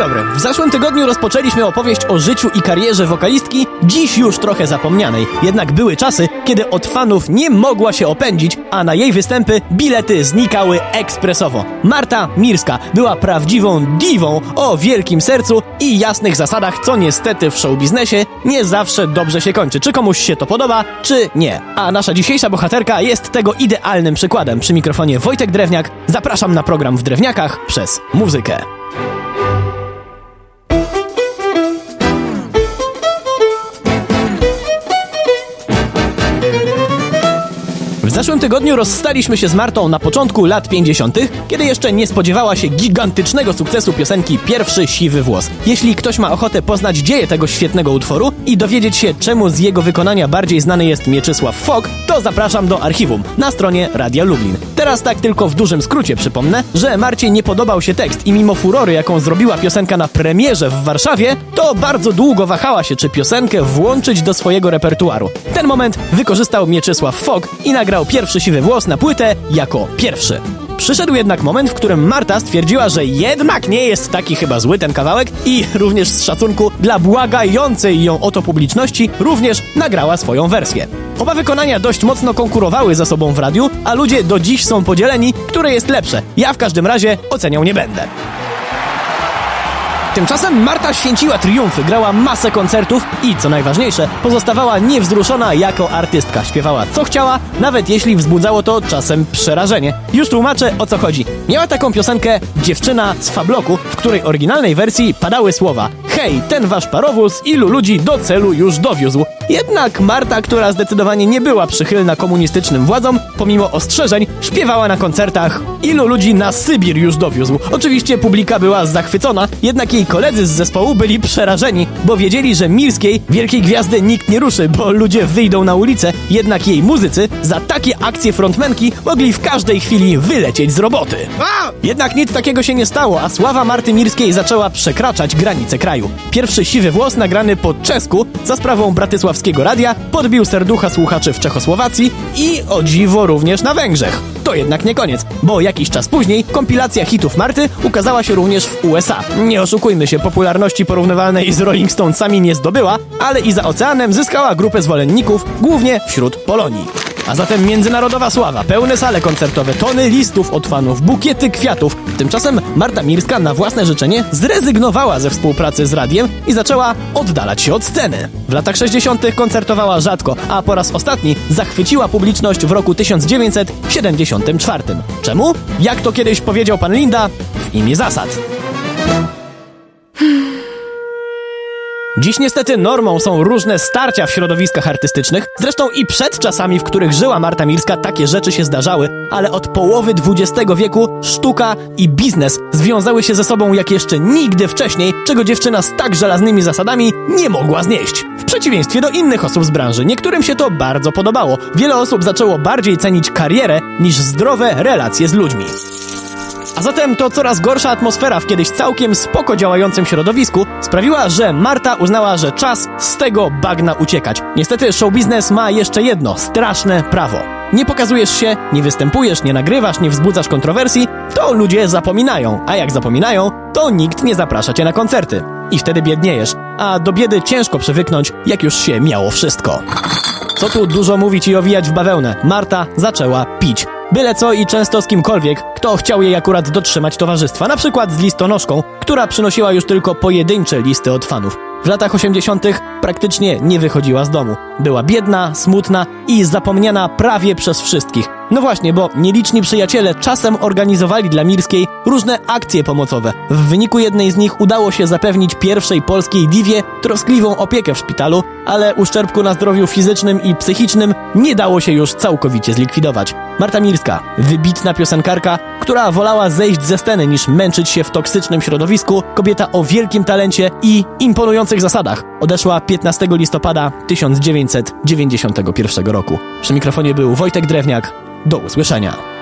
dobry. W zeszłym tygodniu rozpoczęliśmy opowieść o życiu i karierze wokalistki, dziś już trochę zapomnianej. Jednak były czasy, kiedy od fanów nie mogła się opędzić, a na jej występy bilety znikały ekspresowo. Marta Mirska była prawdziwą diwą o wielkim sercu i jasnych zasadach, co niestety w showbiznesie nie zawsze dobrze się kończy. Czy komuś się to podoba, czy nie. A nasza dzisiejsza bohaterka jest tego idealnym przykładem. Przy mikrofonie Wojtek Drewniak. Zapraszam na program w Drewniakach przez muzykę. Zeszłym tygodniu rozstaliśmy się z Martą na początku lat 50., kiedy jeszcze nie spodziewała się gigantycznego sukcesu piosenki Pierwszy Siwy Włos. Jeśli ktoś ma ochotę poznać dzieje tego świetnego utworu i dowiedzieć się, czemu z jego wykonania bardziej znany jest Mieczysław Fok, to zapraszam do archiwum na stronie Radia Lublin. Teraz tak tylko w dużym skrócie przypomnę, że Marcie nie podobał się tekst i mimo furory, jaką zrobiła piosenka na premierze w Warszawie, to bardzo długo wahała się, czy piosenkę włączyć do swojego repertuaru. Ten moment wykorzystał Mieczysław Fok i nagrał pierwszy siwy włos na płytę jako pierwszy. Przyszedł jednak moment, w którym Marta stwierdziła, że jednak nie jest taki chyba zły ten kawałek i również z szacunku dla błagającej ją o to publiczności również nagrała swoją wersję. Oba wykonania dość mocno konkurowały ze sobą w radiu, a ludzie do dziś są podzieleni, które jest lepsze. Ja w każdym razie oceniał nie będę. Tymczasem Marta święciła triumfy, grała masę koncertów i, co najważniejsze, pozostawała niewzruszona jako artystka. Śpiewała co chciała, nawet jeśli wzbudzało to czasem przerażenie. Już tłumaczę o co chodzi. Miała taką piosenkę Dziewczyna z Fabloku, w której oryginalnej wersji padały słowa Hej, ten wasz parowóz ilu ludzi do celu już dowiózł. Jednak Marta, która zdecydowanie nie była przychylna komunistycznym władzom, pomimo ostrzeżeń, śpiewała na koncertach Ilu ludzi na Sybir już dowiózł. Oczywiście publika była zachwycona, jednak jej koledzy z zespołu byli przerażeni, bo wiedzieli, że Mirskiej, wielkiej gwiazdy, nikt nie ruszy, bo ludzie wyjdą na ulicę, jednak jej muzycy za takie akcje frontmenki mogli w każdej chwili wylecieć z roboty. Jednak nic takiego się nie stało, a sława Marty Mirskiej zaczęła przekraczać granice kraju. Pierwszy siwy włos nagrany po czesku za sprawą bratysławskiego radia podbił serducha słuchaczy w Czechosłowacji i o dziwo również na Węgrzech. To jednak nie koniec, bo jakiś czas później kompilacja hitów Marty ukazała się również w USA. Nie oszukujmy się, popularności porównywalnej z Rolling Stonesami nie zdobyła, ale i za oceanem zyskała grupę zwolenników, głównie wśród Polonii. A zatem międzynarodowa sława, pełne sale koncertowe, tony listów od fanów, bukiety kwiatów. Tymczasem Marta Mirska na własne życzenie zrezygnowała ze współpracy z radiem i zaczęła oddalać się od sceny. W latach 60. koncertowała rzadko, a po raz ostatni zachwyciła publiczność w roku 1974. Czemu? Jak to kiedyś powiedział pan Linda, w imię zasad. Dziś niestety normą są różne starcia w środowiskach artystycznych. Zresztą i przed czasami, w których żyła Marta Mirska, takie rzeczy się zdarzały, ale od połowy XX wieku sztuka i biznes związały się ze sobą jak jeszcze nigdy wcześniej, czego dziewczyna z tak żelaznymi zasadami nie mogła znieść. W przeciwieństwie do innych osób z branży, niektórym się to bardzo podobało. Wiele osób zaczęło bardziej cenić karierę niż zdrowe relacje z ludźmi. A zatem to coraz gorsza atmosfera w kiedyś całkiem spoko działającym środowisku sprawiła, że Marta uznała, że czas z tego bagna uciekać. Niestety show biznes ma jeszcze jedno straszne prawo. Nie pokazujesz się, nie występujesz, nie nagrywasz, nie wzbudzasz kontrowersji, to ludzie zapominają, a jak zapominają, to nikt nie zaprasza cię na koncerty. I wtedy biedniejesz, a do biedy ciężko przywyknąć, jak już się miało wszystko. Co tu dużo mówić i owijać w bawełnę? Marta zaczęła pić. Byle co i często z kimkolwiek, kto chciał jej akurat dotrzymać towarzystwa, na przykład z listonoszką, która przynosiła już tylko pojedyncze listy od fanów. W latach 80. praktycznie nie wychodziła z domu. Była biedna, smutna i zapomniana prawie przez wszystkich. No właśnie, bo nieliczni przyjaciele czasem organizowali dla Mirskiej różne akcje pomocowe. W wyniku jednej z nich udało się zapewnić pierwszej polskiej diwie troskliwą opiekę w szpitalu, ale uszczerbku na zdrowiu fizycznym i psychicznym nie dało się już całkowicie zlikwidować. Marta Mirska, wybitna piosenkarka, która wolała zejść ze sceny niż męczyć się w toksycznym środowisku, kobieta o wielkim talencie i imponujących zasadach, odeszła 15 listopada 1991 roku. Przy mikrofonie był Wojtek Drewniak. Do usłyszenia.